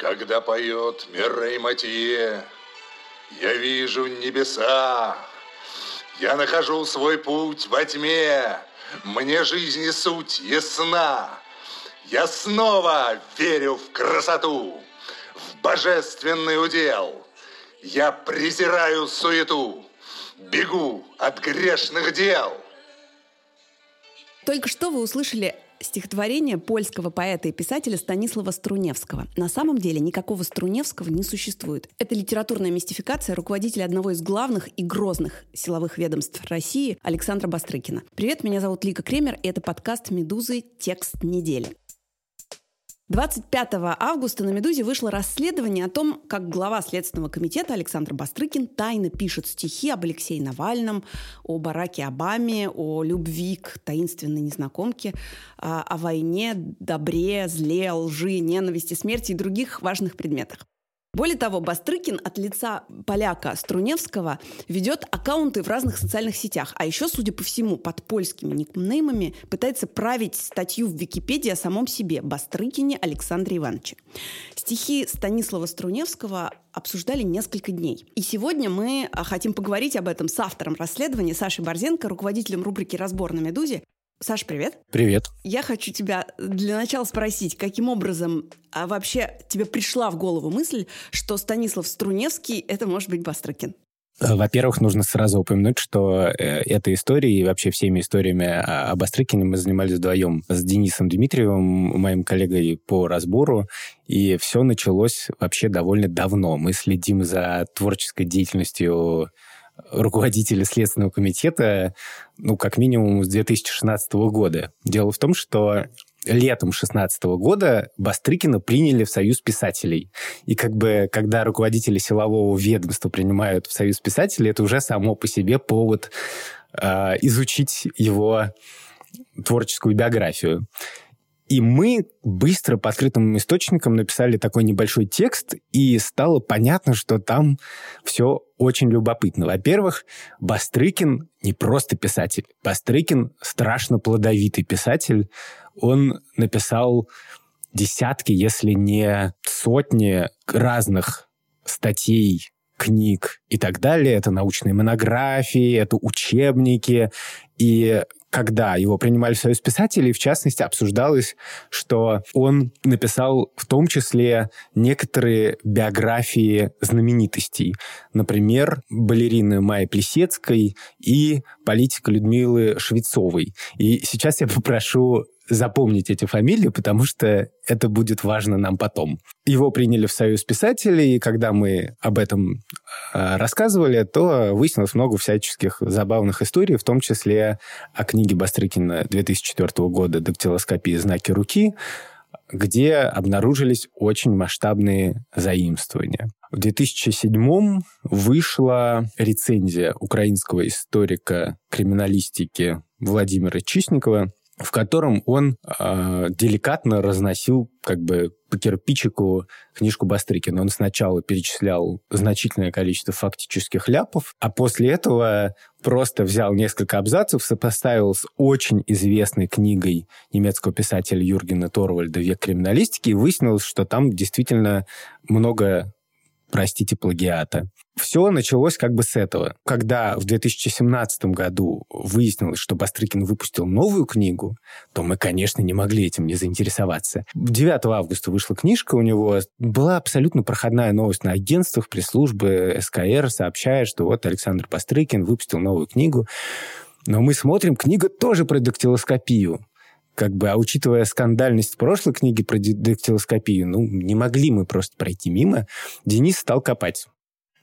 Когда поет Мирей Матье, я вижу небеса, я нахожу свой путь во тьме, мне жизнь и суть ясна. Я снова верю в красоту, в божественный удел. Я презираю суету, бегу от грешных дел. Только что вы услышали стихотворение польского поэта и писателя Станислава Струневского. На самом деле никакого Струневского не существует. Это литературная мистификация руководителя одного из главных и грозных силовых ведомств России Александра Бастрыкина. Привет, меня зовут Лика Кремер, и это подкаст «Медузы. Текст недели». 25 августа на «Медузе» вышло расследование о том, как глава Следственного комитета Александр Бастрыкин тайно пишет стихи об Алексее Навальном, о Бараке Обаме, о любви к таинственной незнакомке, а, о войне, добре, зле, лжи, ненависти, смерти и других важных предметах. Более того, Бастрыкин от лица поляка Струневского ведет аккаунты в разных социальных сетях, а еще, судя по всему, под польскими никнеймами пытается править статью в Википедии о самом себе Бастрыкине Александре Ивановиче. Стихи Станислава Струневского обсуждали несколько дней. И сегодня мы а, хотим поговорить об этом с автором расследования Сашей Борзенко, руководителем рубрики «Разбор на «Медузе», Саш, привет. Привет. Я хочу тебя для начала спросить, каким образом а вообще тебе пришла в голову мысль, что Станислав Струневский — это может быть Бастрыкин? Э, во-первых, нужно сразу упомянуть, что э, этой историей и вообще всеми историями о Бастрыкине мы занимались вдвоем с Денисом Дмитриевым, моим коллегой по разбору, и все началось вообще довольно давно. Мы следим за творческой деятельностью руководителя Следственного комитета, ну, как минимум, с 2016 года. Дело в том, что летом 2016 года Бастрыкина приняли в Союз писателей. И как бы, когда руководители силового ведомства принимают в Союз писателей, это уже само по себе повод э, изучить его творческую биографию. И мы быстро по открытым источникам написали такой небольшой текст, и стало понятно, что там все очень любопытно. Во-первых, Бастрыкин не просто писатель. Бастрыкин страшно плодовитый писатель. Он написал десятки, если не сотни разных статей книг и так далее. Это научные монографии, это учебники. И когда его принимали в Союз писателей, в частности, обсуждалось, что он написал в том числе некоторые биографии знаменитостей. Например, балерины Майи Плесецкой и политика Людмилы Швецовой. И сейчас я попрошу запомнить эти фамилии, потому что это будет важно нам потом. Его приняли в Союз писателей, и когда мы об этом э, рассказывали, то выяснилось много всяческих забавных историй, в том числе о книге Бастрыкина 2004 года «Дактилоскопия. Знаки руки», где обнаружились очень масштабные заимствования. В 2007 вышла рецензия украинского историка криминалистики Владимира Чистникова в котором он э, деликатно разносил как бы по кирпичику книжку Бастрыкина. Он сначала перечислял значительное количество фактических ляпов, а после этого просто взял несколько абзацев, сопоставил с очень известной книгой немецкого писателя Юргена Торвальда «Век криминалистики» и выяснилось, что там действительно много простите, плагиата. Все началось как бы с этого. Когда в 2017 году выяснилось, что Бастрыкин выпустил новую книгу, то мы, конечно, не могли этим не заинтересоваться. 9 августа вышла книжка у него. Была абсолютно проходная новость на агентствах, пресс-службы СКР сообщая, что вот Александр Бастрыкин выпустил новую книгу. Но мы смотрим, книга тоже про дактилоскопию как бы, а учитывая скандальность прошлой книги про дактилоскопию, ну, не могли мы просто пройти мимо, Денис стал копать.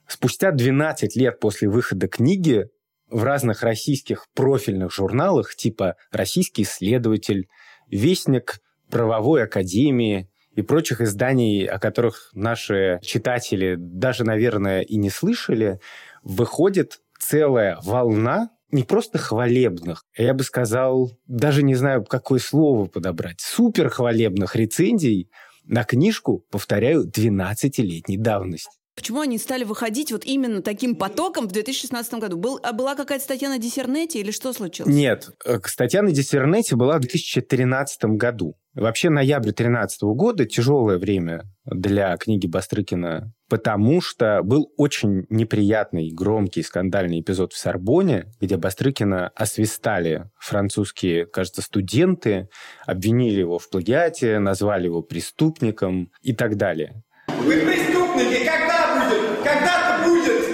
Спустя 12 лет после выхода книги в разных российских профильных журналах типа «Российский исследователь», «Вестник правовой академии», и прочих изданий, о которых наши читатели даже, наверное, и не слышали, выходит целая волна не просто хвалебных, а я бы сказал, даже не знаю, какое слово подобрать, супер хвалебных рецензий на книжку, повторяю, 12-летней давности. Почему они стали выходить вот именно таким потоком в 2016 году? Был, а была какая-то статья на Диссернете или что случилось? Нет, э, статья на Диссернете была в 2013 году. Вообще ноябрь 2013 года тяжелое время для книги Бастрыкина, потому что был очень неприятный, громкий, скандальный эпизод в Сорбоне, где Бастрыкина освистали французские, кажется, студенты, обвинили его в плагиате, назвали его преступником и так далее. Вы преступники! Когда будет? Когда-то будет!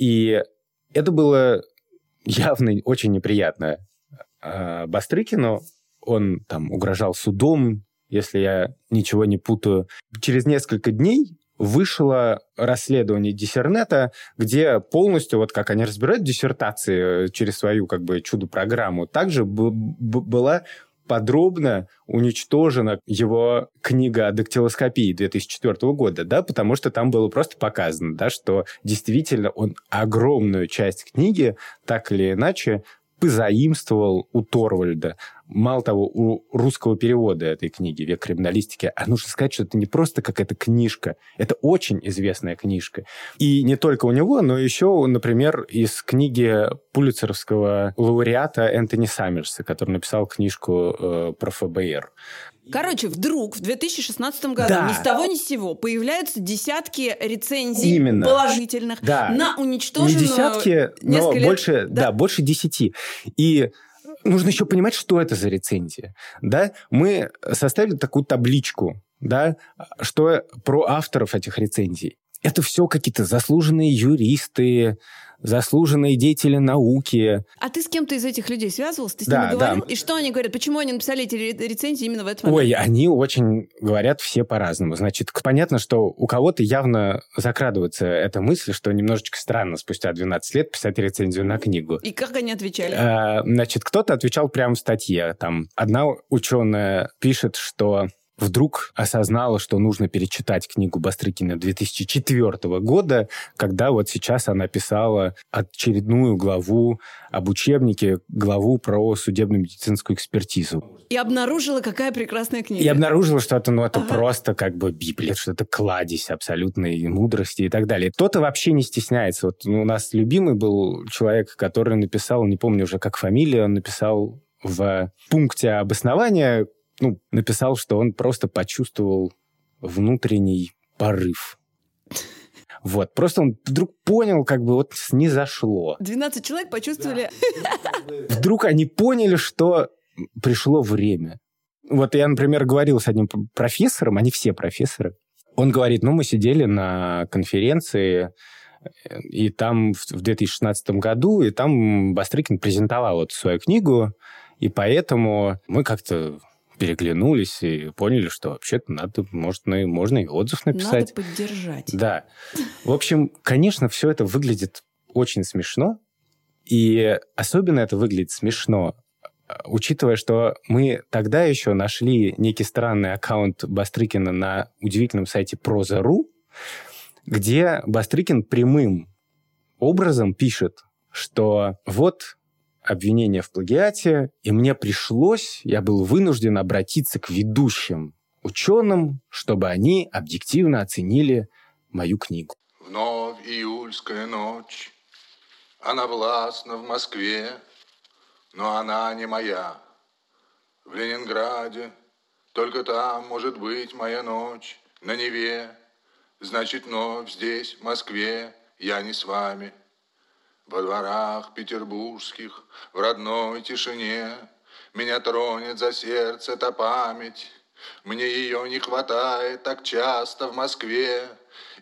И это было явно очень неприятно а, Бастрыкину. Он там угрожал судом, если я ничего не путаю. Через несколько дней вышло расследование Диссернета, где полностью, вот как они разбирают диссертации через свою как бы чудо-программу, также была подробно уничтожена его книга о дактилоскопии 2004 года, да, потому что там было просто показано, да, что действительно он огромную часть книги так или иначе позаимствовал у Торвальда. Мало того, у русского перевода этой книги «Век криминалистики», а нужно сказать, что это не просто какая-то книжка, это очень известная книжка. И не только у него, но еще, например, из книги пулицеровского лауреата Энтони Саммерса, который написал книжку э, про ФБР. Короче, вдруг в 2016 году да. ни с того ни с сего появляются десятки рецензий Именно. положительных да. на уничтоженную... Не десятки, но лет... больше, да. да, больше десяти. И нужно еще понимать, что это за рецензия. Да? Мы составили такую табличку, да, что про авторов этих рецензий. Это все какие-то заслуженные юристы, заслуженные деятели науки. А ты с кем-то из этих людей связывался? Ты с да, ними говорил? Да. И что они говорят? Почему они написали эти рецензии именно в этот момент? Ой, они очень говорят все по-разному. Значит, понятно, что у кого-то явно закрадывается эта мысль, что немножечко странно спустя 12 лет писать рецензию на книгу. И как они отвечали? А, значит, кто-то отвечал прямо в статье. Там одна ученая пишет, что вдруг осознала, что нужно перечитать книгу Бастрыкина 2004 года, когда вот сейчас она писала очередную главу об учебнике, главу про судебную медицинскую экспертизу. И обнаружила, какая прекрасная книга. И обнаружила, что это, ну, это ага. просто как бы Библия, что это кладезь абсолютной мудрости и так далее. Кто-то вообще не стесняется. Вот у нас любимый был человек, который написал, не помню уже как фамилия, он написал в пункте обоснования ну, написал, что он просто почувствовал внутренний порыв. Вот, просто он вдруг понял, как бы вот не зашло. 12 человек почувствовали... Вдруг они поняли, что пришло время. Вот я, например, говорил с одним профессором, они все профессоры. Он говорит, ну, мы сидели на конференции, и там в 2016 году, и там Бастрыкин презентовал вот свою книгу, и поэтому мы как-то переглянулись и поняли, что вообще-то надо, может, можно и отзыв написать. Надо поддержать. Да. В общем, конечно, все это выглядит очень смешно, и особенно это выглядит смешно, учитывая, что мы тогда еще нашли некий странный аккаунт Бастрыкина на удивительном сайте Проза.ру, где Бастрыкин прямым образом пишет, что вот обвинение в плагиате, и мне пришлось, я был вынужден обратиться к ведущим ученым, чтобы они объективно оценили мою книгу. Вновь июльская ночь, она властна в Москве, но она не моя. В Ленинграде только там может быть моя ночь на Неве. Значит, вновь здесь, в Москве, я не с вами. Во дворах петербургских, в родной тишине, Меня тронет за сердце та память. Мне ее не хватает так часто в Москве,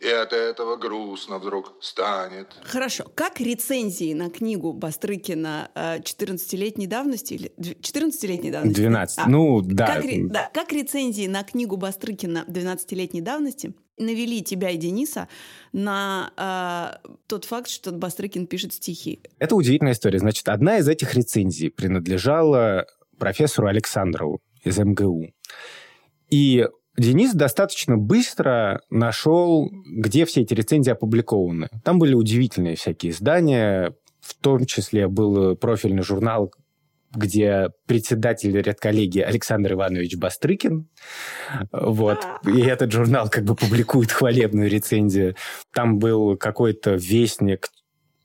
и от этого грустно вдруг станет. Хорошо. Как рецензии на книгу Бастрыкина 14-летней э, давности или 14-летней давности? 12. А, ну, да. Как, да. Как рецензии на книгу Бастрыкина 12-летней давности навели тебя и Дениса на э, тот факт, что Бастрыкин пишет стихи? Это удивительная история. Значит, одна из этих рецензий принадлежала профессору Александрову из МГУ. И Денис достаточно быстро нашел, где все эти рецензии опубликованы. Там были удивительные всякие издания, в том числе был профильный журнал где председатель редколлегии Александр Иванович Бастрыкин. Вот. И этот журнал как бы публикует хвалебную рецензию. Там был какой-то вестник,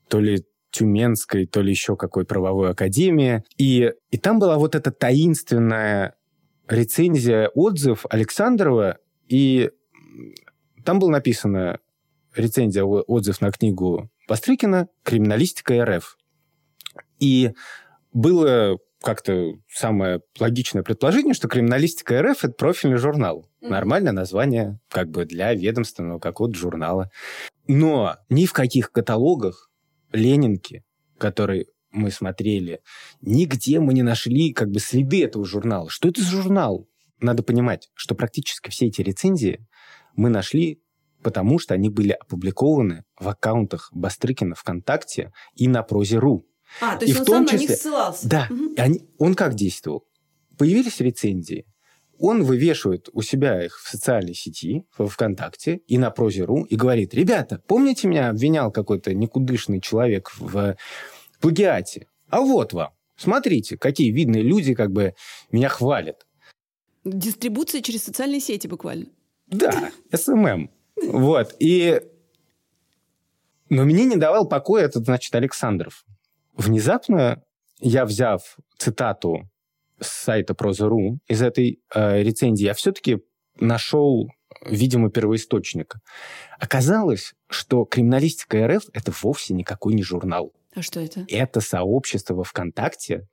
то ли Тюменской, то ли еще какой правовой академии. И, и там была вот эта таинственная рецензия, отзыв Александрова, и там было написано рецензия, отзыв на книгу Бастрыкина «Криминалистика РФ». И было как-то самое логичное предположение, что криминалистика РФ – это профильный журнал. Нормальное название как бы для ведомственного какого-то журнала. Но ни в каких каталогах Ленинки, который мы смотрели, нигде мы не нашли как бы следы этого журнала. Что это за журнал? Надо понимать, что практически все эти рецензии мы нашли потому что они были опубликованы в аккаунтах Бастрыкина ВКонтакте и на Прозе.ру. А, то есть и он в том сам числе, на них ссылался. Да. Угу. Они, он как действовал? Появились рецензии, он вывешивает у себя их в социальной сети, в ВКонтакте и на Прозе.ру и говорит, ребята, помните, меня обвинял какой-то никудышный человек в плагиате? А вот вам. Смотрите, какие видные люди как бы меня хвалят. Дистрибуция через социальные сети буквально. Да, SMM. Вот. И... Но мне не давал покоя этот, значит, Александров. Внезапно я, взяв цитату с сайта Проза.ру из этой э, рецензии, я все-таки нашел, видимо, первоисточник. Оказалось, что криминалистика РФ – это вовсе никакой не журнал. А что это? Это сообщество во ВКонтакте,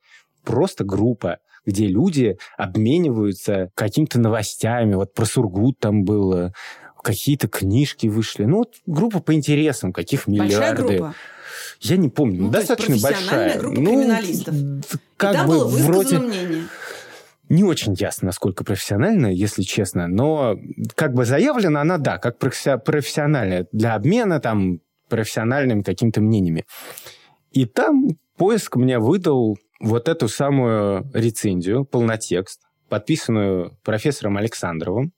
просто группа, где люди обмениваются какими-то новостями. Вот про Сургут там было, какие-то книжки вышли. Ну, вот группа по интересам, каких миллиарды. Большая группа? Я не помню, ну, достаточно большая. группа ну, криминалистов. Как И там бы было вроде... мнение. Не очень ясно, насколько профессиональная, если честно, но как бы заявлена она, да, как профессиональная, для обмена там профессиональными какими-то мнениями. И там поиск мне выдал вот эту самую рецензию, полнотекст, подписанную профессором Александровым.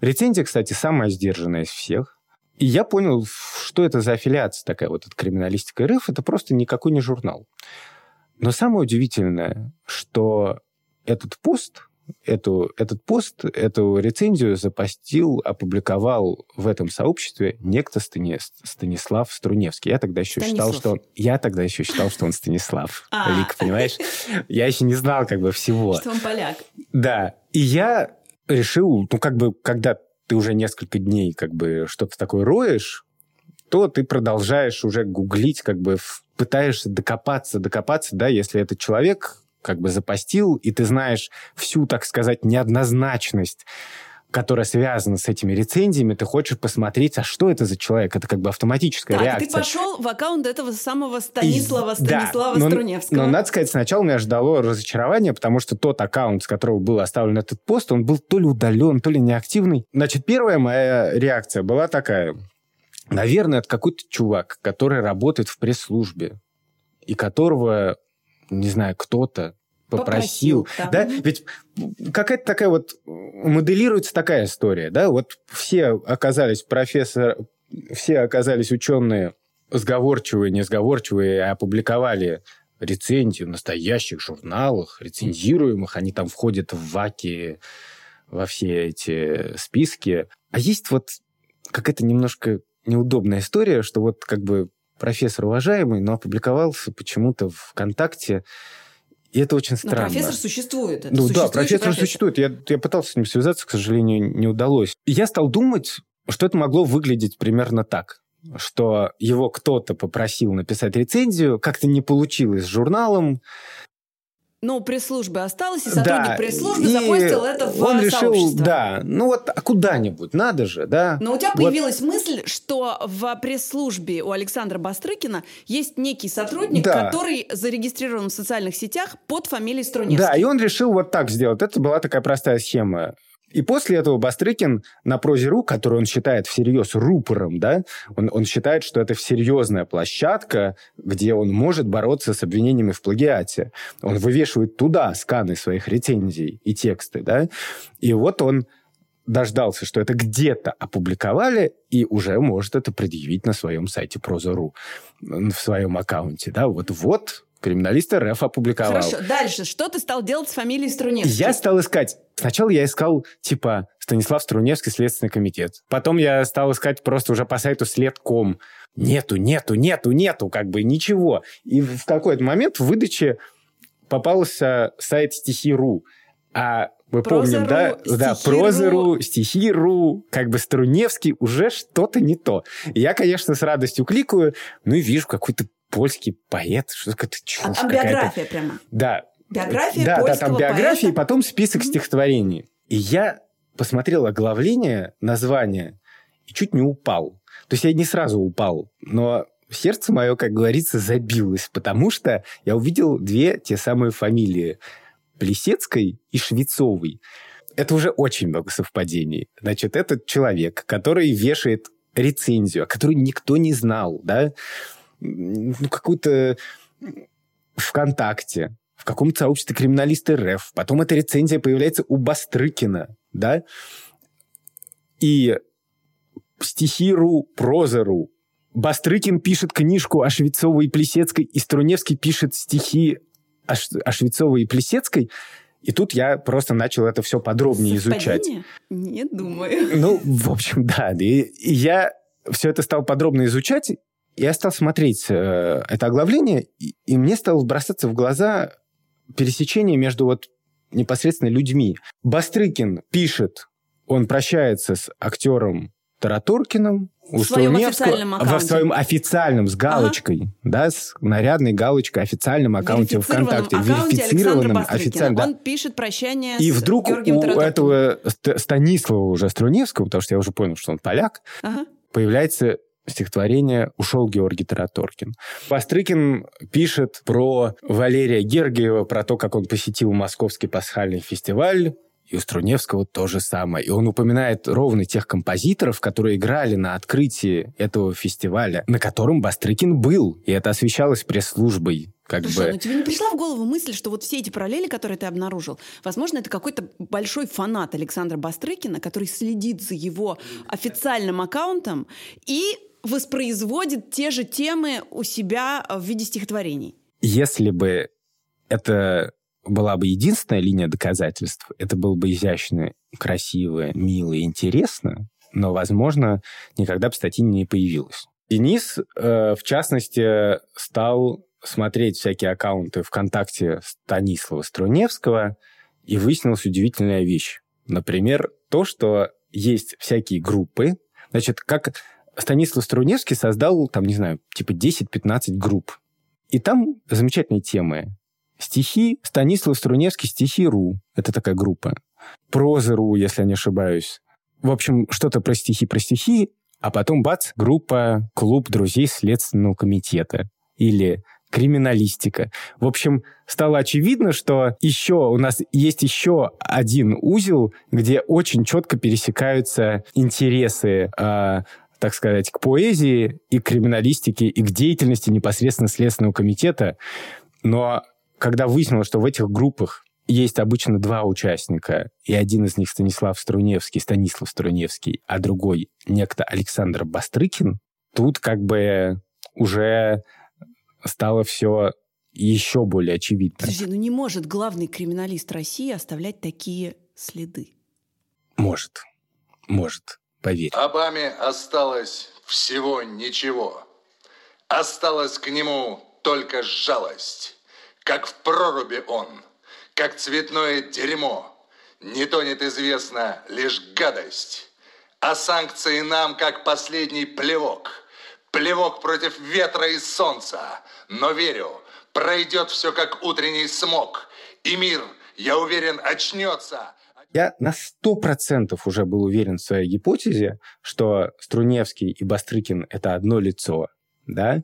Рецензия, кстати, самая сдержанная из всех. И я понял, что это за аффилиация такая вот от криминалистика РФ. Это просто никакой не журнал. Но самое удивительное, что этот пост, эту, этот пост, эту рецензию запостил, опубликовал в этом сообществе некто Стани, Станислав Струневский. Я тогда еще Станислав. считал, что он... Я тогда еще считал, что он Станислав. А. Лик, понимаешь? Я еще не знал как бы всего. Что он поляк. Да. И я решил, ну, как бы, когда ты уже несколько дней как бы что-то такое роешь, то ты продолжаешь уже гуглить, как бы пытаешься докопаться, докопаться, да, если этот человек как бы запостил, и ты знаешь всю, так сказать, неоднозначность которая связана с этими рецензиями, ты хочешь посмотреть, а что это за человек? Это как бы автоматическая так, реакция. ты пошел в аккаунт этого самого Станислава, и, Станислава да, Струневского. Но, но, надо сказать, сначала меня ждало разочарование, потому что тот аккаунт, с которого был оставлен этот пост, он был то ли удален, то ли неактивный. Значит, первая моя реакция была такая. Наверное, это какой-то чувак, который работает в пресс-службе, и которого, не знаю, кто-то попросил. попросил да? да? Ведь какая-то такая вот моделируется такая история, да? Вот все оказались профессор, все оказались ученые сговорчивые, несговорчивые, опубликовали рецензию в настоящих журналах, рецензируемых, они там входят в ВАКи, во все эти списки. А есть вот какая-то немножко неудобная история, что вот как бы профессор уважаемый, но опубликовался почему-то в ВКонтакте и это очень странно. Но профессор существует. Это ну да, профессор, профессор существует. Я, я пытался с ним связаться, к сожалению, не удалось. И я стал думать, что это могло выглядеть примерно так что его кто-то попросил написать рецензию, как-то не получилось с журналом, но пресс-службы осталось, и сотрудник да, пресс-службы запостил это в он решил, сообщество. Да, ну вот а куда-нибудь, надо же, да. Но у тебя вот. появилась мысль, что в пресс-службе у Александра Бастрыкина есть некий сотрудник, да. который зарегистрирован в социальных сетях под фамилией Струневский. Да, и он решил вот так сделать. Это была такая простая схема. И после этого Бастрыкин на прозе.ру, который он считает всерьез рупором, да, он, он считает, что это серьезная площадка, где он может бороться с обвинениями в плагиате. Он вывешивает туда сканы своих рецензий и тексты, да, и вот он дождался, что это где-то опубликовали, и уже может это предъявить на своем сайте Проза.ру, в своем аккаунте, да, вот, вот Криминалист РФ опубликовал. Хорошо, дальше. Что ты стал делать с фамилией Струневский? Я стал искать. Сначала я искал, типа, Станислав Струневский, Следственный комитет. Потом я стал искать просто уже по сайту след.ком. Нету, нету, нету, нету, как бы ничего. И в какой-то момент в выдаче попался сайт стихи.ру. А мы помним, да, да, прозеру, стихи.ру, как бы Струневский, уже что-то не то. Я, конечно, с радостью кликаю, ну и вижу какой-то польский поэт, что какая-то чушь а там биография прямо. Да. Биография Да, да, там биография, поэта. и потом список стихотворений. И я посмотрел оглавление, название, и чуть не упал. То есть я не сразу упал, но сердце мое, как говорится, забилось, потому что я увидел две те самые фамилии. Плесецкой и Швецовой. Это уже очень много совпадений. Значит, этот человек, который вешает рецензию, о которой никто не знал, да, ну, какую-то ВКонтакте, в каком-то сообществе криминалисты РФ. Потом эта рецензия появляется у Бастрыкина, да, и стихиру, прозору. Бастрыкин пишет книжку о Швецовой и Плесецкой, и Струневский пишет стихи о, о Швецовой и Плесецкой. И тут я просто начал это все подробнее изучать. Совпадение? Не думаю. Ну, в общем, да. И, и я все это стал подробно изучать. Я стал смотреть э, это оглавление, и, и мне стало бросаться в глаза пересечение между вот непосредственно людьми. Бастрыкин пишет, он прощается с актером Тараторкиным, у В своем Струневского- официальном аккаунте. своем официальном с галочкой, да, с нарядной галочкой официальном аккаунте ВКонтакте, верифицированном официально. да. Он пишет прощание И с вдруг Георгием у Тараторкиным. этого Ст- Станислава уже Струневского, потому что я уже понял, что он поляк, Ага. появляется стихотворение «Ушел Георгий Тараторкин». Бастрыкин пишет про Валерия Гергиева, про то, как он посетил Московский пасхальный фестиваль, и у Струневского то же самое. И он упоминает ровно тех композиторов, которые играли на открытии этого фестиваля, на котором Бастрыкин был. И это освещалось пресс-службой. Как Слушай, бы. ну тебе не пришла в голову мысль, что вот все эти параллели, которые ты обнаружил, возможно, это какой-то большой фанат Александра Бастрыкина, который следит за его официальным аккаунтом и воспроизводит те же темы у себя в виде стихотворений. Если бы это была бы единственная линия доказательств, это было бы изящно, красиво, мило и интересно, но, возможно, никогда бы статьи не появилась. Денис, э, в частности, стал смотреть всякие аккаунты ВКонтакте Станислава Струневского, и выяснилась удивительная вещь. Например, то, что есть всякие группы. Значит, как Станислав Струневский создал, там, не знаю, типа 10-15 групп. И там замечательные темы. Стихи Станислав Струневский, стихи.ру. Это такая группа. Проза.ру, если я не ошибаюсь. В общем, что-то про стихи, про стихи, а потом, бац, группа «Клуб друзей Следственного комитета». Или криминалистика. В общем, стало очевидно, что еще у нас есть еще один узел, где очень четко пересекаются интересы э, так сказать, к поэзии и к криминалистике, и к деятельности непосредственно Следственного комитета. Но когда выяснилось, что в этих группах есть обычно два участника, и один из них Станислав Струневский, Станислав Струневский, а другой некто Александр Бастрыкин, тут как бы уже стало все еще более очевидно. Подожди, ну не может главный криминалист России оставлять такие следы. Может, может, поверь. Обаме осталось всего ничего. Осталась к нему только жалость. Как в проруби он, как цветное дерьмо. Не тонет известно лишь гадость. А санкции нам, как последний плевок. Плевок против ветра и солнца. Но верю, пройдет все, как утренний смог. И мир, я уверен, очнется. Я на сто процентов уже был уверен в своей гипотезе, что Струневский и Бастрыкин — это одно лицо, да?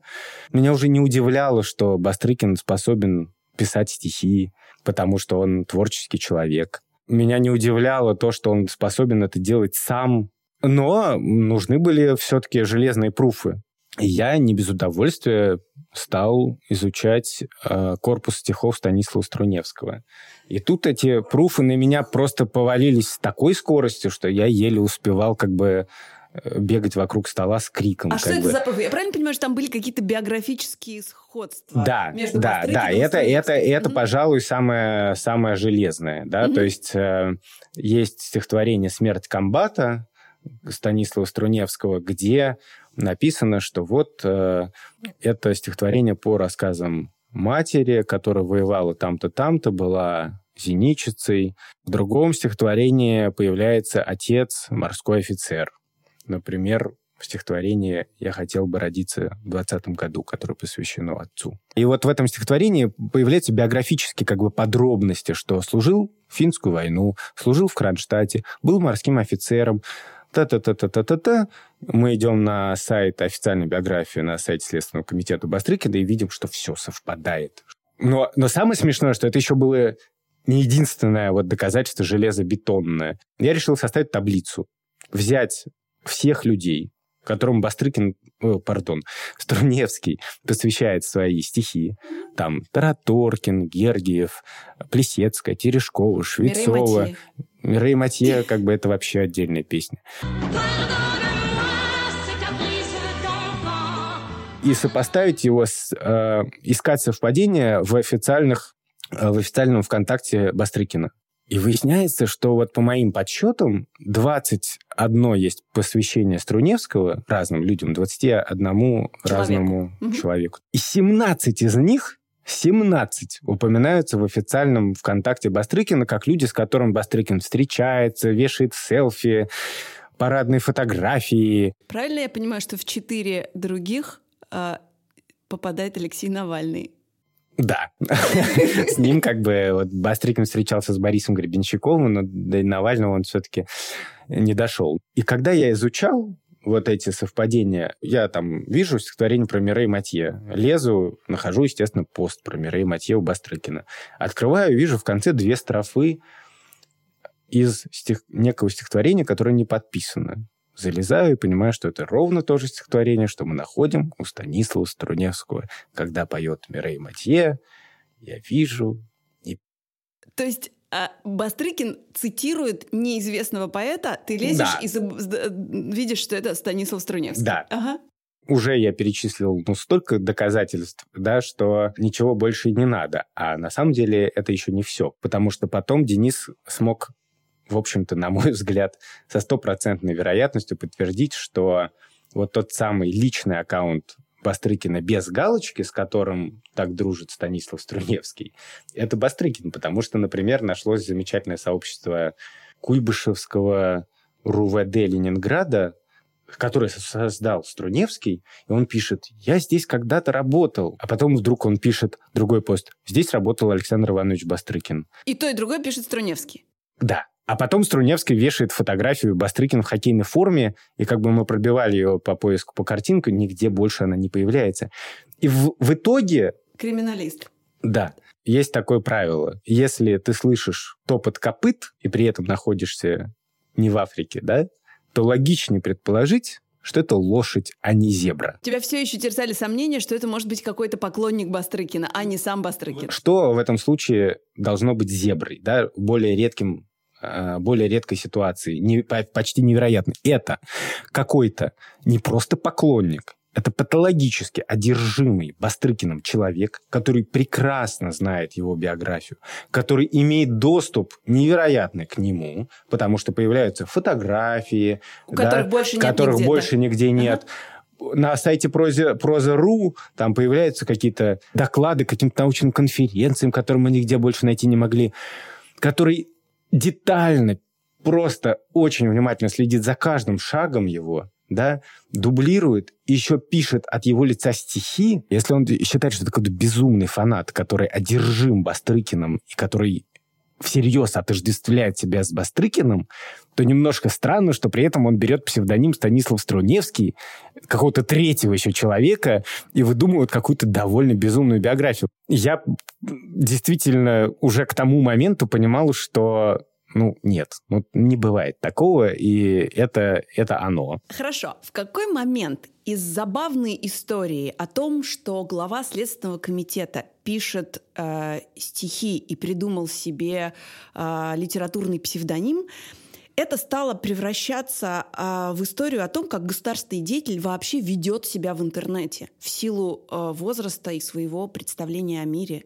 Меня уже не удивляло, что Бастрыкин способен писать стихи, потому что он творческий человек. Меня не удивляло то, что он способен это делать сам, но нужны были все-таки железные пруфы. Я не без удовольствия стал изучать э, корпус стихов Станислава Струневского. И тут эти пруфы на меня просто повалились с такой скоростью, что я еле успевал как бы э, бегать вокруг стола с криком. А что это бы. за профиль? Я правильно понимаю, что там были какие-то биографические сходства? Да, между да, да. И это, это, это, mm-hmm. пожалуй, самое, самое железное. Да? Mm-hmm. То есть э, есть стихотворение «Смерть комбата» Станислава Струневского, где написано, что вот э, это стихотворение по рассказам матери, которая воевала там-то, там-то, была зеничицей. В другом стихотворении появляется отец, морской офицер. Например, в стихотворении «Я хотел бы родиться в двадцатом году», которое посвящено отцу. И вот в этом стихотворении появляются биографические как бы подробности, что служил в финскую войну, служил в Кронштадте, был морским офицером, та-та-та-та-та-та-та. Мы идем на сайт официальной биографии, на сайте Следственного комитета Бастрыкина и видим, что все совпадает. Но, но самое смешное, что это еще было не единственное вот доказательство железобетонное. Я решил составить таблицу, взять всех людей, которым Бастрыкин, о, пардон, Струневский посвящает свои стихи. Там Тараторкин, Гергиев, Плесецкая, Терешкова, Швецова. Мирей Матье, как бы это вообще отдельная песня. И сопоставить его с... Э, искать совпадения в официальных э, в официальном ВКонтакте Бастрыкина. И выясняется, что вот по моим подсчетам 21 есть посвящение Струневского разным людям, 21 Человек. разному угу. человеку. И 17 из них 17 упоминаются в официальном ВКонтакте Бастрыкина как люди, с которым Бастрыкин встречается, вешает селфи, парадные фотографии. Правильно я понимаю, что в четыре других э, попадает Алексей Навальный? Да. С ним как бы вот Бастрыкин встречался с Борисом Гребенщиковым, но до Навального он все-таки не дошел. И когда я изучал вот эти совпадения, я там вижу стихотворение про Мирей Матье, лезу, нахожу, естественно, пост про Мирей Матье у Бастрыкина. Открываю, вижу в конце две строфы из стих... некого стихотворения, которое не подписано залезаю и понимаю, что это ровно то же стихотворение, что мы находим у Станислава Струневского. Когда поет Мирей Матье, я вижу... И... То есть а Бастрыкин цитирует неизвестного поэта, ты лезешь да. и видишь, что это Станислав Струневский. Да. Ага. Уже я перечислил ну, столько доказательств, да, что ничего больше не надо. А на самом деле это еще не все. Потому что потом Денис смог в общем-то, на мой взгляд, со стопроцентной вероятностью подтвердить, что вот тот самый личный аккаунт Бастрыкина без галочки, с которым так дружит Станислав Струневский, это Бастрыкин, потому что, например, нашлось замечательное сообщество Куйбышевского РУВД Ленинграда, который создал Струневский, и он пишет, я здесь когда-то работал, а потом вдруг он пишет другой пост, здесь работал Александр Иванович Бастрыкин. И то, и другое пишет Струневский. Да. А потом Струневский вешает фотографию Бастрыкина в хоккейной форме, и как бы мы пробивали ее по поиску по картинку, нигде больше она не появляется. И в, в итоге... Криминалист. Да. Есть такое правило. Если ты слышишь топот копыт, и при этом находишься не в Африке, да, то логичнее предположить, что это лошадь, а не зебра. Тебя все еще терзали сомнения, что это может быть какой-то поклонник Бастрыкина, а не сам Бастрыкин. Что в этом случае должно быть зеброй, да, более редким более редкой ситуации, не, почти невероятно. Это какой-то не просто поклонник, это патологически одержимый Бастрыкиным человек, который прекрасно знает его биографию, который имеет доступ невероятный к нему, потому что появляются фотографии, У да, которых больше, нет которых нигде, больше да? нигде нет. Ага. На сайте Проза.ру там появляются какие-то доклады каким-то научным конференциям, которые мы нигде больше найти не могли, который детально, просто очень внимательно следит за каждым шагом его, да, дублирует, еще пишет от его лица стихи, если он считает, что это какой-то безумный фанат, который одержим Бастрыкиным и который всерьез отождествляет себя с Бастрыкиным, то немножко странно, что при этом он берет псевдоним Станислав Струневский, какого-то третьего еще человека, и выдумывает какую-то довольно безумную биографию. Я действительно уже к тому моменту понимал, что ну, нет, ну, не бывает такого, и это, это оно. Хорошо. В какой момент из забавной истории о том, что глава Следственного комитета пишет э, стихи и придумал себе э, литературный псевдоним, это стало превращаться а, в историю о том, как государственный деятель вообще ведет себя в интернете в силу а, возраста и своего представления о мире.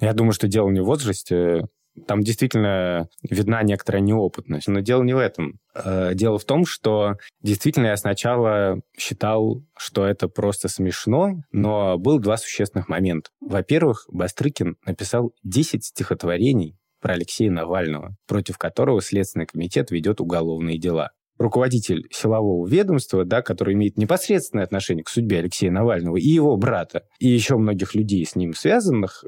Я думаю, что дело не в возрасте. Там действительно видна некоторая неопытность. Но дело не в этом. Э, дело в том, что действительно я сначала считал, что это просто смешно, но был два существенных момента. Во-первых, Бастрыкин написал 10 стихотворений про Алексея Навального, против которого Следственный комитет ведет уголовные дела. Руководитель силового ведомства, да, который имеет непосредственное отношение к судьбе Алексея Навального и его брата, и еще многих людей с ним связанных,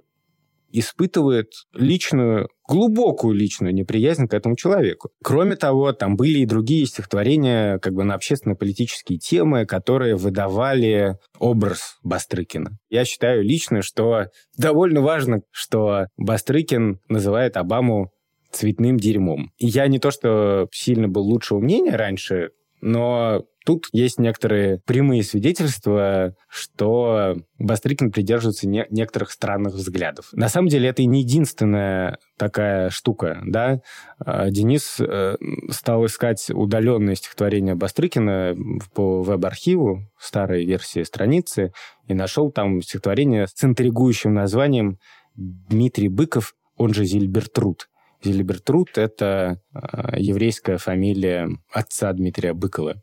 испытывает личную, глубокую личную неприязнь к этому человеку. Кроме того, там были и другие стихотворения как бы на общественно-политические темы, которые выдавали образ Бастрыкина. Я считаю лично, что довольно важно, что Бастрыкин называет Обаму цветным дерьмом. я не то, что сильно был лучшего мнения раньше, но тут есть некоторые прямые свидетельства, что Бастрыкин придерживается не некоторых странных взглядов. На самом деле это и не единственная такая штука, да. А, Денис э, стал искать удаленные стихотворения Бастрыкина по веб-архиву, старой версии страницы, и нашел там стихотворение с интригующим названием «Дмитрий Быков, он же Зильбертруд». Зильбертруд — это э, еврейская фамилия отца Дмитрия Быкова.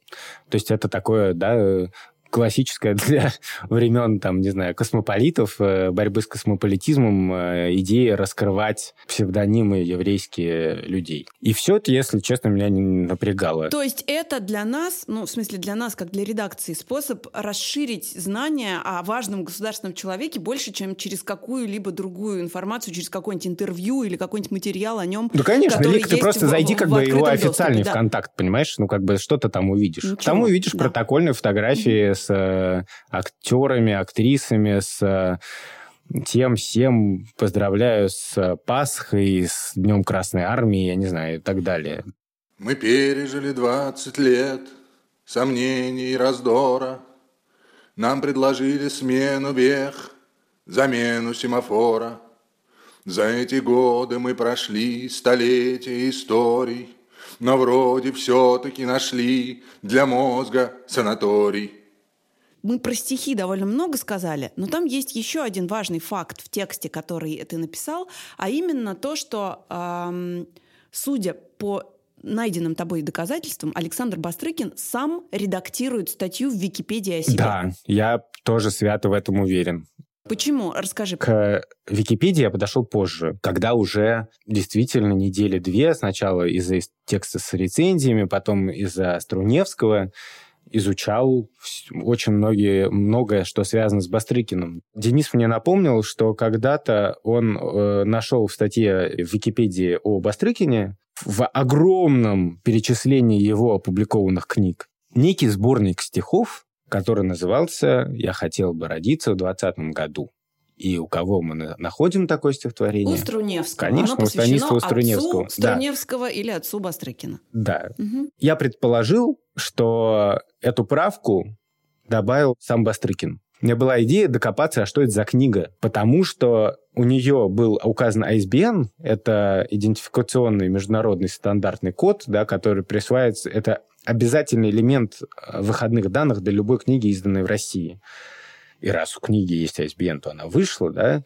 То есть это такое, да, классическая для времен, там, не знаю, космополитов, э, борьбы с космополитизмом э, идея раскрывать псевдонимы еврейские людей. И все это, если честно, меня не напрягало. То есть это для нас, ну, в смысле для нас, как для редакции, способ расширить знания о важном государственном человеке больше, чем через какую-либо другую информацию, через какое-нибудь интервью или какой-нибудь материал о нем. Ну, конечно, Лик, ты просто в, зайди как в, бы в его официальный доступе, да. понимаешь? Ну, как бы что-то там увидишь. Ничего. Там увидишь да. протокольные фотографии с э, актерами, актрисами, с э, тем всем поздравляю с Пасхой, с Днем Красной Армии, я не знаю, и так далее. Мы пережили 20 лет сомнений и раздора. Нам предложили смену вех, замену семафора. За эти годы мы прошли столетия историй, но вроде все-таки нашли для мозга санаторий мы про стихи довольно много сказали, но там есть еще один важный факт в тексте, который ты написал, а именно то, что, эм, судя по найденным тобой доказательствам, Александр Бастрыкин сам редактирует статью в Википедии о себе. Да, я тоже свято в этом уверен. Почему? Расскажи. К Википедии я подошел позже, когда уже действительно недели две, сначала из-за текста с рецензиями, потом из-за Струневского, изучал очень многие, многое, что связано с Бастрыкиным. Денис мне напомнил, что когда-то он э, нашел в статье в Википедии о Бастрыкине в огромном перечислении его опубликованных книг некий сборник стихов, который назывался «Я хотел бы родиться в двадцатом году». И у кого мы находим такое стихотворение? У Струневского. Конечно, Оно у Станислава Струневского. Отцу Струневского да. или отцу Бастрыкина. Да. Угу. Я предположил, что эту правку добавил сам Бастрыкин. У меня была идея докопаться, а что это за книга, потому что у нее был указан ISBN, это идентификационный международный стандартный код, да, который присваивается, это обязательный элемент э, выходных данных для любой книги, изданной в России. И раз у книги есть ISBN, то она вышла, да,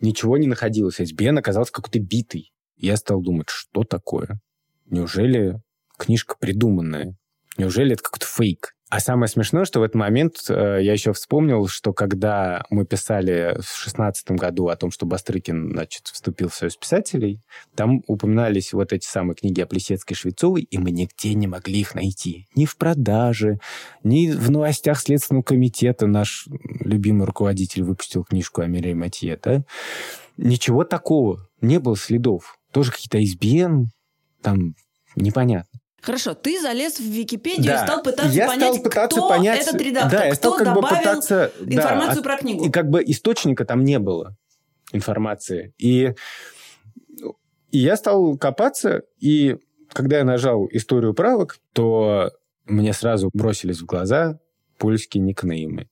ничего не находилось. ISBN оказался какой-то битый. Я стал думать, что такое? Неужели книжка придуманная? Неужели это какой-то фейк? А самое смешное, что в этот момент э, я еще вспомнил, что когда мы писали в шестнадцатом году о том, что Бастрыкин, значит, вступил в Союз писателей, там упоминались вот эти самые книги о Плесецкой Швецовой, и мы нигде не могли их найти. Ни в продаже, ни в новостях Следственного комитета наш любимый руководитель выпустил книжку о Мире Матье, да? Ничего такого. Не было следов. Тоже какие-то ISBN, там непонятно. Хорошо, ты залез в Википедию да. и стал пытаться я понять, стал пытаться кто понять, этот редактор, да, я кто стал как добавил пытаться, информацию да, про книгу. И как бы источника там не было информации. И, и я стал копаться, и когда я нажал историю правок, то мне сразу бросились в глаза польские никнеймы.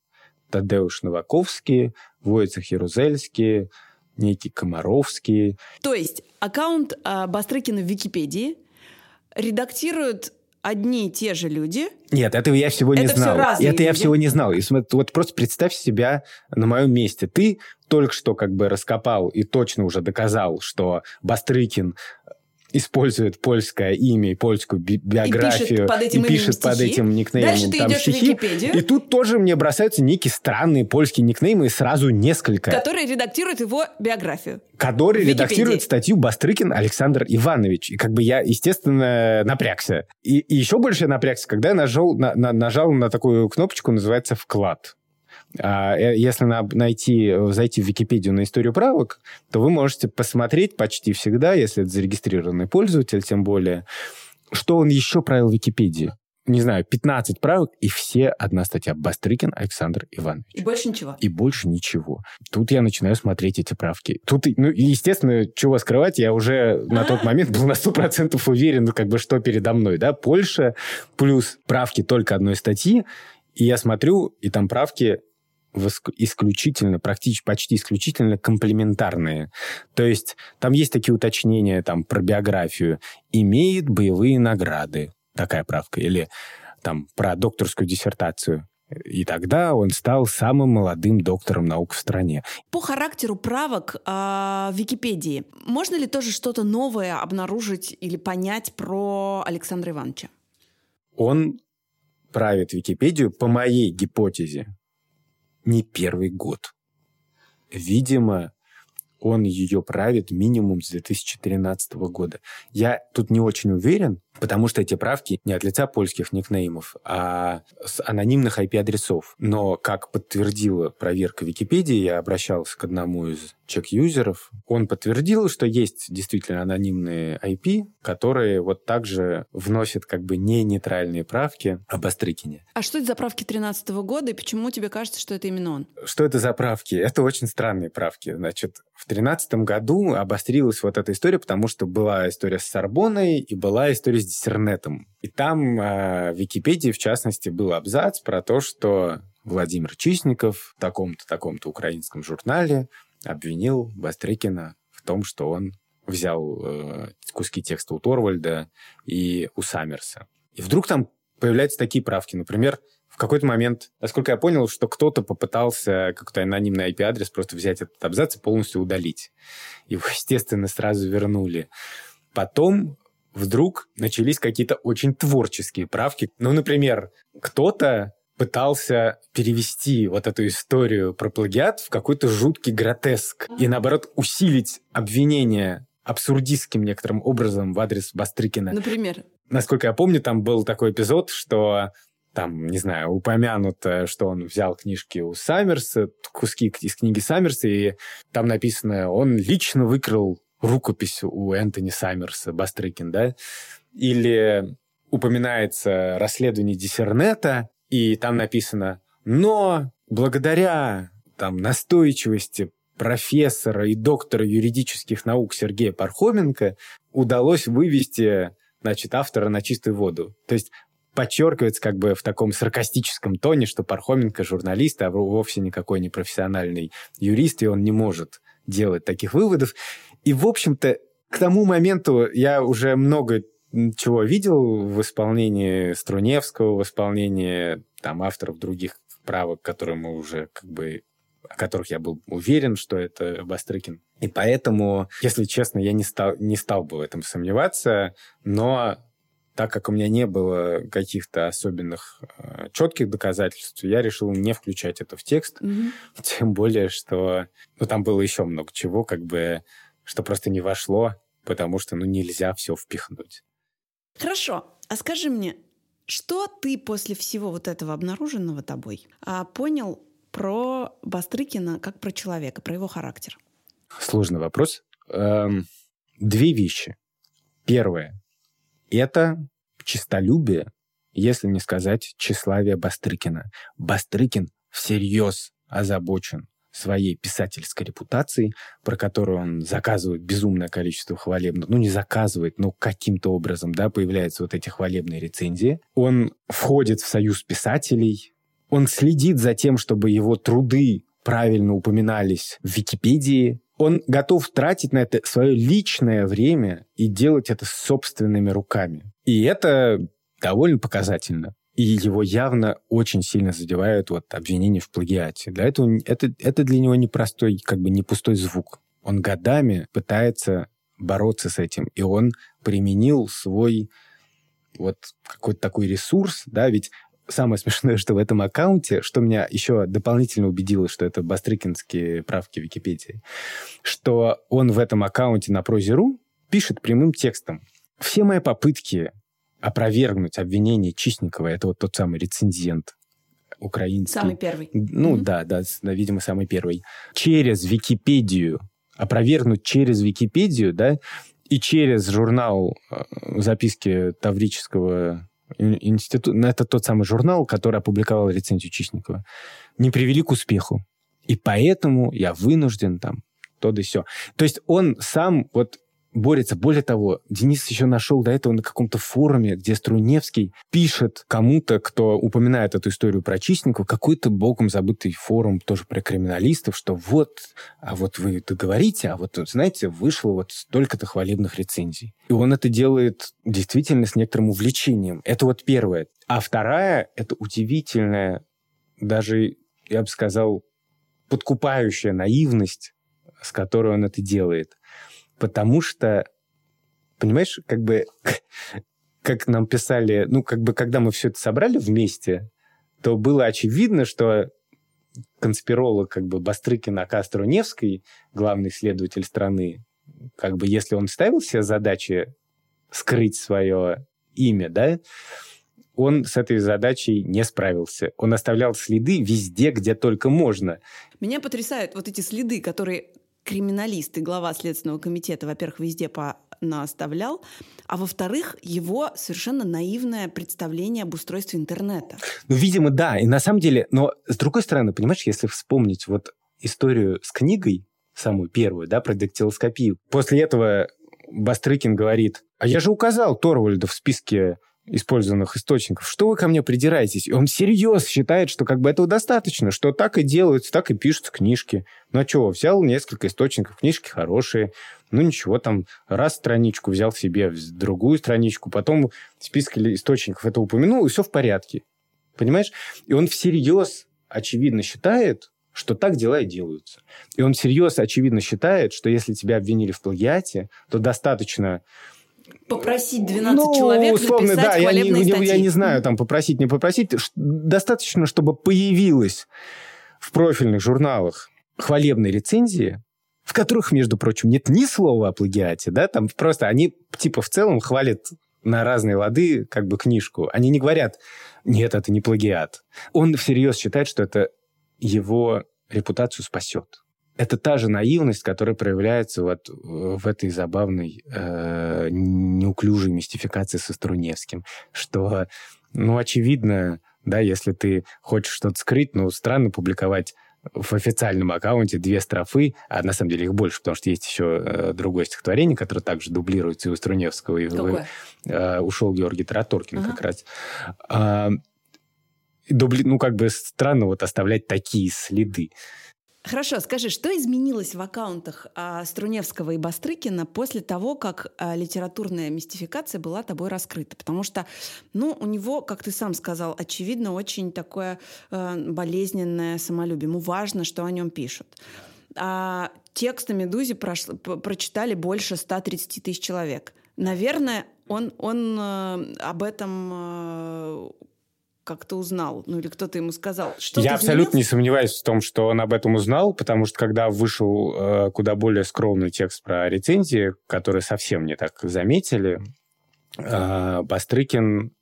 Тадеуш Новаковский, Войцех Ярузельский, некий Комаровский. То есть аккаунт э, Бастрыкина в Википедии – редактируют одни и те же люди. Нет, этого я всего не Это все знал. разные это я люди. всего не знал. И вот просто представь себя на моем месте. Ты только что как бы раскопал и точно уже доказал, что Бастрыкин использует польское имя и польскую би- биографию под этим и пишет под этим никнеймом Дальше ты там идешь в стихи. Википедию. И тут тоже мне бросаются некие странные польские никнеймы и сразу несколько. Который редактирует его биографию. который В Википедии. редактирует статью Бастрыкин Александр Иванович. И как бы я, естественно, напрягся. И, и еще больше я напрягся, когда я нажал на, на- нажал на такую кнопочку, называется «Вклад». А, э, если на- найти, зайти в Википедию на историю правок, то вы можете посмотреть почти всегда, если это зарегистрированный пользователь, тем более, что он еще правил в Википедии. Не знаю, 15 правок, и все одна статья. Бастрыкин Александр Иванович И больше ничего. и больше ничего. Тут я начинаю смотреть эти правки. Тут, ну, естественно, чего скрывать, я уже на тот момент был на 100% уверен, ну, как бы, что передо мной, да, Польша, плюс правки только одной статьи, и я смотрю, и там правки исключительно, практически почти исключительно комплементарные. То есть там есть такие уточнения там про биографию. Имеет боевые награды. Такая правка. Или там про докторскую диссертацию. И тогда он стал самым молодым доктором наук в стране. По характеру правок в Википедии можно ли тоже что-то новое обнаружить или понять про Александра Ивановича? Он правит Википедию, по моей гипотезе, не первый год. Видимо, он ее правит минимум с 2013 года. Я тут не очень уверен, потому что эти правки не от лица польских никнеймов, а с анонимных IP-адресов. Но, как подтвердила проверка Википедии, я обращался к одному из чек-юзеров, он подтвердил, что есть действительно анонимные IP, которые вот также вносят как бы не нейтральные правки об Острыкине. А что это за правки 13 года и почему тебе кажется, что это именно он? Что это за правки? Это очень странные правки. Значит, в тринадцатом году обострилась вот эта история, потому что была история с Сорбоной и была история с Диссернетом. И там э, в Википедии, в частности, был абзац про то, что Владимир Чистников в таком-то, таком-то украинском журнале обвинил Бастрыкина в том, что он взял э, куски текста у Торвальда и у Саммерса. И вдруг там появляются такие правки. Например, в какой-то момент, насколько я понял, что кто-то попытался какой-то анонимный IP-адрес просто взять этот абзац и полностью удалить. Его, естественно, сразу вернули. Потом вдруг начались какие-то очень творческие правки. Ну, например, кто-то пытался перевести вот эту историю про плагиат в какой-то жуткий гротеск и, наоборот, усилить обвинение абсурдистским некоторым образом в адрес Бастрыкина. Например, Насколько я помню, там был такой эпизод, что там, не знаю, упомянуто, что он взял книжки у Саммерса, куски из книги Саммерса, и там написано, он лично выкрал рукопись у Энтони Саммерса, Бастрыкин, да? Или упоминается расследование Диссернета, и там написано, но благодаря там настойчивости профессора и доктора юридических наук Сергея Пархоменко удалось вывести значит, автора на чистую воду. То есть подчеркивается как бы в таком саркастическом тоне, что Пархоменко журналист, а вовсе никакой не профессиональный юрист, и он не может делать таких выводов. И, в общем-то, к тому моменту я уже много чего видел в исполнении Струневского, в исполнении там авторов других правок, которые мы уже как бы о которых я был уверен, что это Бастрыкин. И поэтому, если честно, я не стал, не стал бы в этом сомневаться, но так как у меня не было каких-то особенных э, четких доказательств, я решил не включать это в текст. Мгм. Тем более, что ну, там было еще много чего, как бы, что просто не вошло, потому что ну, нельзя все впихнуть. Хорошо. А скажи мне, что ты после всего вот этого обнаруженного тобой а, понял про Бастрыкина как про человека, про его характер? Сложный вопрос. Эм, две вещи. Первое. Это честолюбие, если не сказать тщеславие Бастрыкина. Бастрыкин всерьез озабочен своей писательской репутацией, про которую он заказывает безумное количество хвалебных, ну не заказывает, но каким-то образом, да, появляются вот эти хвалебные рецензии. Он входит в союз писателей, он следит за тем, чтобы его труды правильно упоминались в Википедии, он готов тратить на это свое личное время и делать это собственными руками. И это довольно показательно. И его явно очень сильно задевают вот обвинения в плагиате. Для этого это, это для него непростой, как бы не пустой звук. Он годами пытается бороться с этим, и он применил свой вот какой-то такой ресурс, да, ведь самое смешное, что в этом аккаунте, что меня еще дополнительно убедило, что это бастрыкинские правки Википедии, что он в этом аккаунте на прозе.ру пишет прямым текстом. Все мои попытки опровергнуть обвинение Чистникова, это вот тот самый рецензент украинский. Самый первый. Ну mm-hmm. да, да, да, видимо, самый первый. Через Википедию, опровергнуть через Википедию, да, и через журнал э, записки Таврического института, ну, это тот самый журнал, который опубликовал рецензию Чистникова, не привели к успеху. И поэтому я вынужден там то да все. То есть он сам вот борется. Более того, Денис еще нашел до этого на каком-то форуме, где Струневский пишет кому-то, кто упоминает эту историю про Чистникова, какой-то богом забытый форум тоже про криминалистов, что вот, а вот вы говорите, а вот, знаете, вышло вот столько-то хвалебных рецензий. И он это делает действительно с некоторым увлечением. Это вот первое. А вторая — это удивительная, даже, я бы сказал, подкупающая наивность, с которой он это делает. Потому что, понимаешь, как бы, как нам писали, ну, как бы, когда мы все это собрали вместе, то было очевидно, что конспиролог как бы Бастрыкин Акастро Невский, главный следователь страны, как бы если он ставил себе задачи скрыть свое имя, да, он с этой задачей не справился. Он оставлял следы везде, где только можно. Меня потрясают вот эти следы, которые криминалист и глава Следственного комитета, во-первых, везде по наставлял, а во-вторых, его совершенно наивное представление об устройстве интернета. Ну, видимо, да. И на самом деле, но с другой стороны, понимаешь, если вспомнить вот историю с книгой, самую первую, да, про дактилоскопию, после этого Бастрыкин говорит, а я же указал Торвальда в списке использованных источников. Что вы ко мне придираетесь? И он всерьез считает, что как бы этого достаточно, что так и делаются, так и пишутся книжки. Ну а что, взял несколько источников, книжки хорошие, ну ничего, там раз страничку взял себе, другую страничку, потом в списке источников это упомянул, и все в порядке. Понимаешь? И он всерьез, очевидно, считает, что так дела и делаются. И он всерьез, очевидно, считает, что если тебя обвинили в плагиате, то достаточно попросить 12 ну, человек условно, написать да, я не, статьи. я не знаю, там попросить, не попросить. Достаточно, чтобы появилась в профильных журналах хвалебные рецензии, в которых, между прочим, нет ни слова о плагиате, да, там просто они, типа, в целом хвалят на разные лады как бы книжку. Они не говорят, нет, это не плагиат. Он всерьез считает, что это его репутацию спасет это та же наивность, которая проявляется вот в этой забавной э, неуклюжей мистификации со Струневским, что, ну, очевидно, да, если ты хочешь что-то скрыть, ну, странно публиковать в официальном аккаунте две строфы, а на самом деле их больше, потому что есть еще э, другое стихотворение, которое также дублируется и у Струневского, и в, э, ушел Георгий Тараторкин ага. как раз. А, дубли, ну, как бы странно вот оставлять такие следы. Хорошо, скажи, что изменилось в аккаунтах а, Струневского и Бастрыкина после того, как а, литературная мистификация была тобой раскрыта? Потому что, ну, у него, как ты сам сказал, очевидно, очень такое а, болезненное самолюбие. Ему важно, что о нем пишут. А тексты «Медузе» прошло, прочитали больше 130 тысяч человек. Наверное, он, он э, об этом э, как-то узнал, ну или кто-то ему сказал. Что Я абсолютно не сомневаюсь в том, что он об этом узнал, потому что когда вышел э, куда более скромный текст про рецензии, который совсем не так заметили, э, Бастрыкин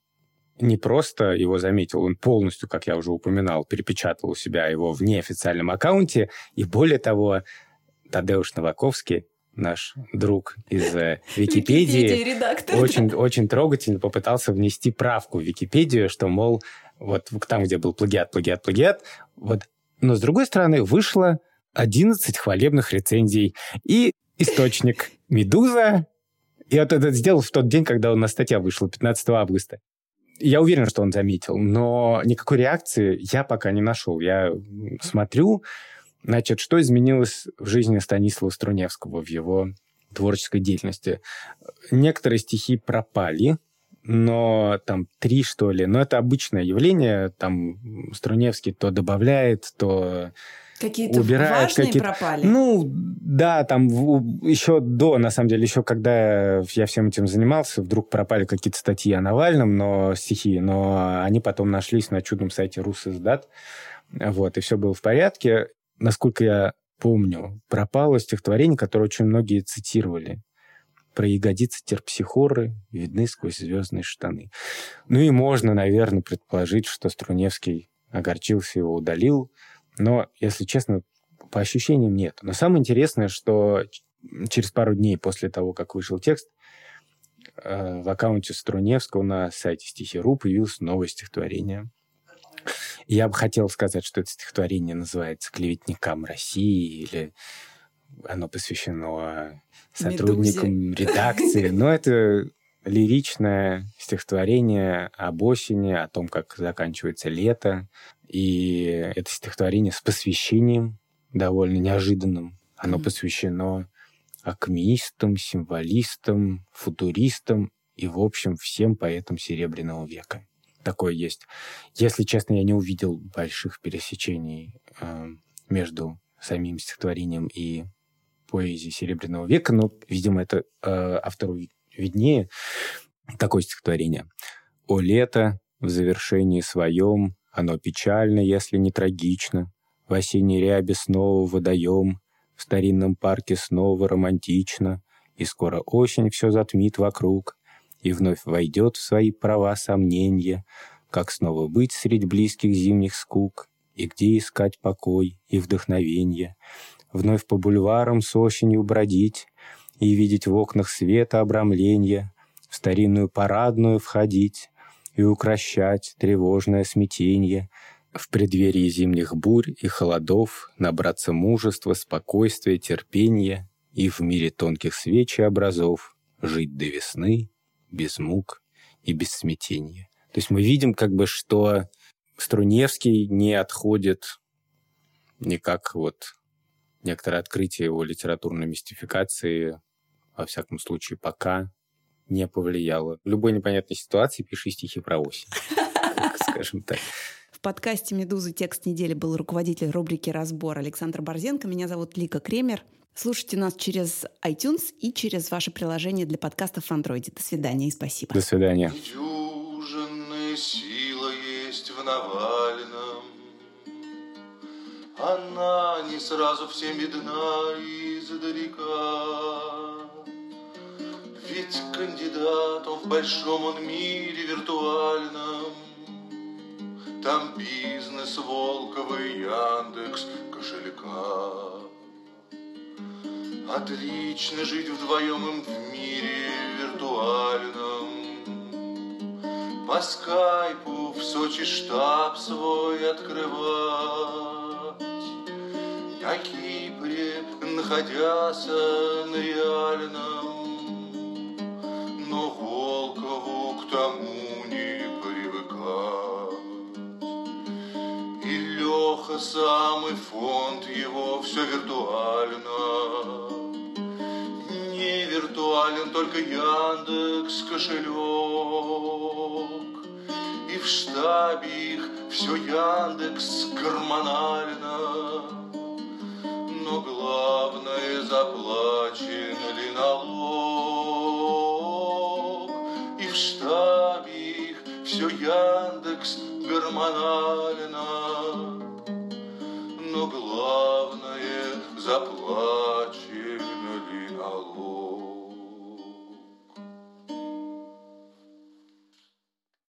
не просто его заметил, он полностью, как я уже упоминал, перепечатал у себя его в неофициальном аккаунте, и более того, Тадеуш Новаковский наш друг из э, Википедии, очень, очень трогательно попытался внести правку в Википедию, что, мол, вот там, где был плагиат, плагиат, плагиат, вот. Но, с другой стороны, вышло 11 хвалебных рецензий и источник «Медуза», и вот это сделал в тот день, когда у нас статья вышла, 15 августа. Я уверен, что он заметил, но никакой реакции я пока не нашел. Я смотрю, Значит, что изменилось в жизни Станислава Струневского, в его творческой деятельности? Некоторые стихи пропали, но там три, что ли. Но это обычное явление. Там Струневский то добавляет, то Какие-то убирают важные какие пропали? Ну, да, там еще до, на самом деле, еще когда я всем этим занимался, вдруг пропали какие-то статьи о Навальном, но стихи, но они потом нашлись на чудном сайте Русиздат, вот, и все было в порядке. Насколько я помню, пропало стихотворение, которое очень многие цитировали. Про ягодицы терпсихоры видны сквозь звездные штаны. Ну и можно, наверное, предположить, что Струневский огорчился, его удалил, но, если честно, по ощущениям нет. Но самое интересное, что через пару дней после того, как вышел текст, э, в аккаунте Струневского на сайте Стихи.ру появилось новое стихотворение. Я бы хотел сказать, что это стихотворение называется «Клеветникам России» или оно посвящено сотрудникам Медузе. редакции. Но это лиричное стихотворение об осени, о том, как заканчивается лето, и это стихотворение с посвящением довольно неожиданным. Оно mm-hmm. посвящено акмеистам, символистам, футуристам и, в общем, всем поэтам Серебряного века. Такое есть. Если честно, я не увидел больших пересечений э, между самим стихотворением и поэзией Серебряного века, но, видимо, это э, автору виднее. Такое стихотворение. «О лето в завершении своем оно печально, если не трагично. В осенней рябе снова водоем, в старинном парке снова романтично, и скоро осень все затмит вокруг, и вновь войдет в свои права сомнения, как снова быть средь близких зимних скук, и где искать покой и вдохновенье, вновь по бульварам с осенью бродить и видеть в окнах света обрамления, в старинную парадную входить, и укращать тревожное смятенье, в преддверии зимних бурь и холодов набраться мужества, спокойствия, терпения и в мире тонких свечей образов жить до весны без мук и без смятения. То есть мы видим как бы, что Струневский не отходит никак вот некоторое открытие его литературной мистификации, во всяком случае, пока не повлияло. В любой непонятной ситуации пиши стихи про осень. Скажем так. В подкасте «Медузы. Текст недели» был руководитель рубрики «Разбор» Александр Борзенко. Меня зовут Лика Кремер. Слушайте нас через iTunes и через ваше приложение для подкастов в Android. До свидания и спасибо. До свидания. Недюжинная сила есть в Навальном. Она не сразу всем видна издалека. Ведь кандидат он в большом он мире виртуальном. Там бизнес Волковый, Яндекс, кошелька. Отлично жить вдвоем им в мире виртуальном. По скайпу в Сочи штаб свой открывать. На Кипре, находясь на реальном но Волкову к тому не привыкать. И Леха самый фонд его все виртуально. Виртуален только Яндекс кошелек. И в штабе их все Яндекс гормонально. Но главное, заплачен ли налог штабе их все Яндекс гормонально. Но главное заплата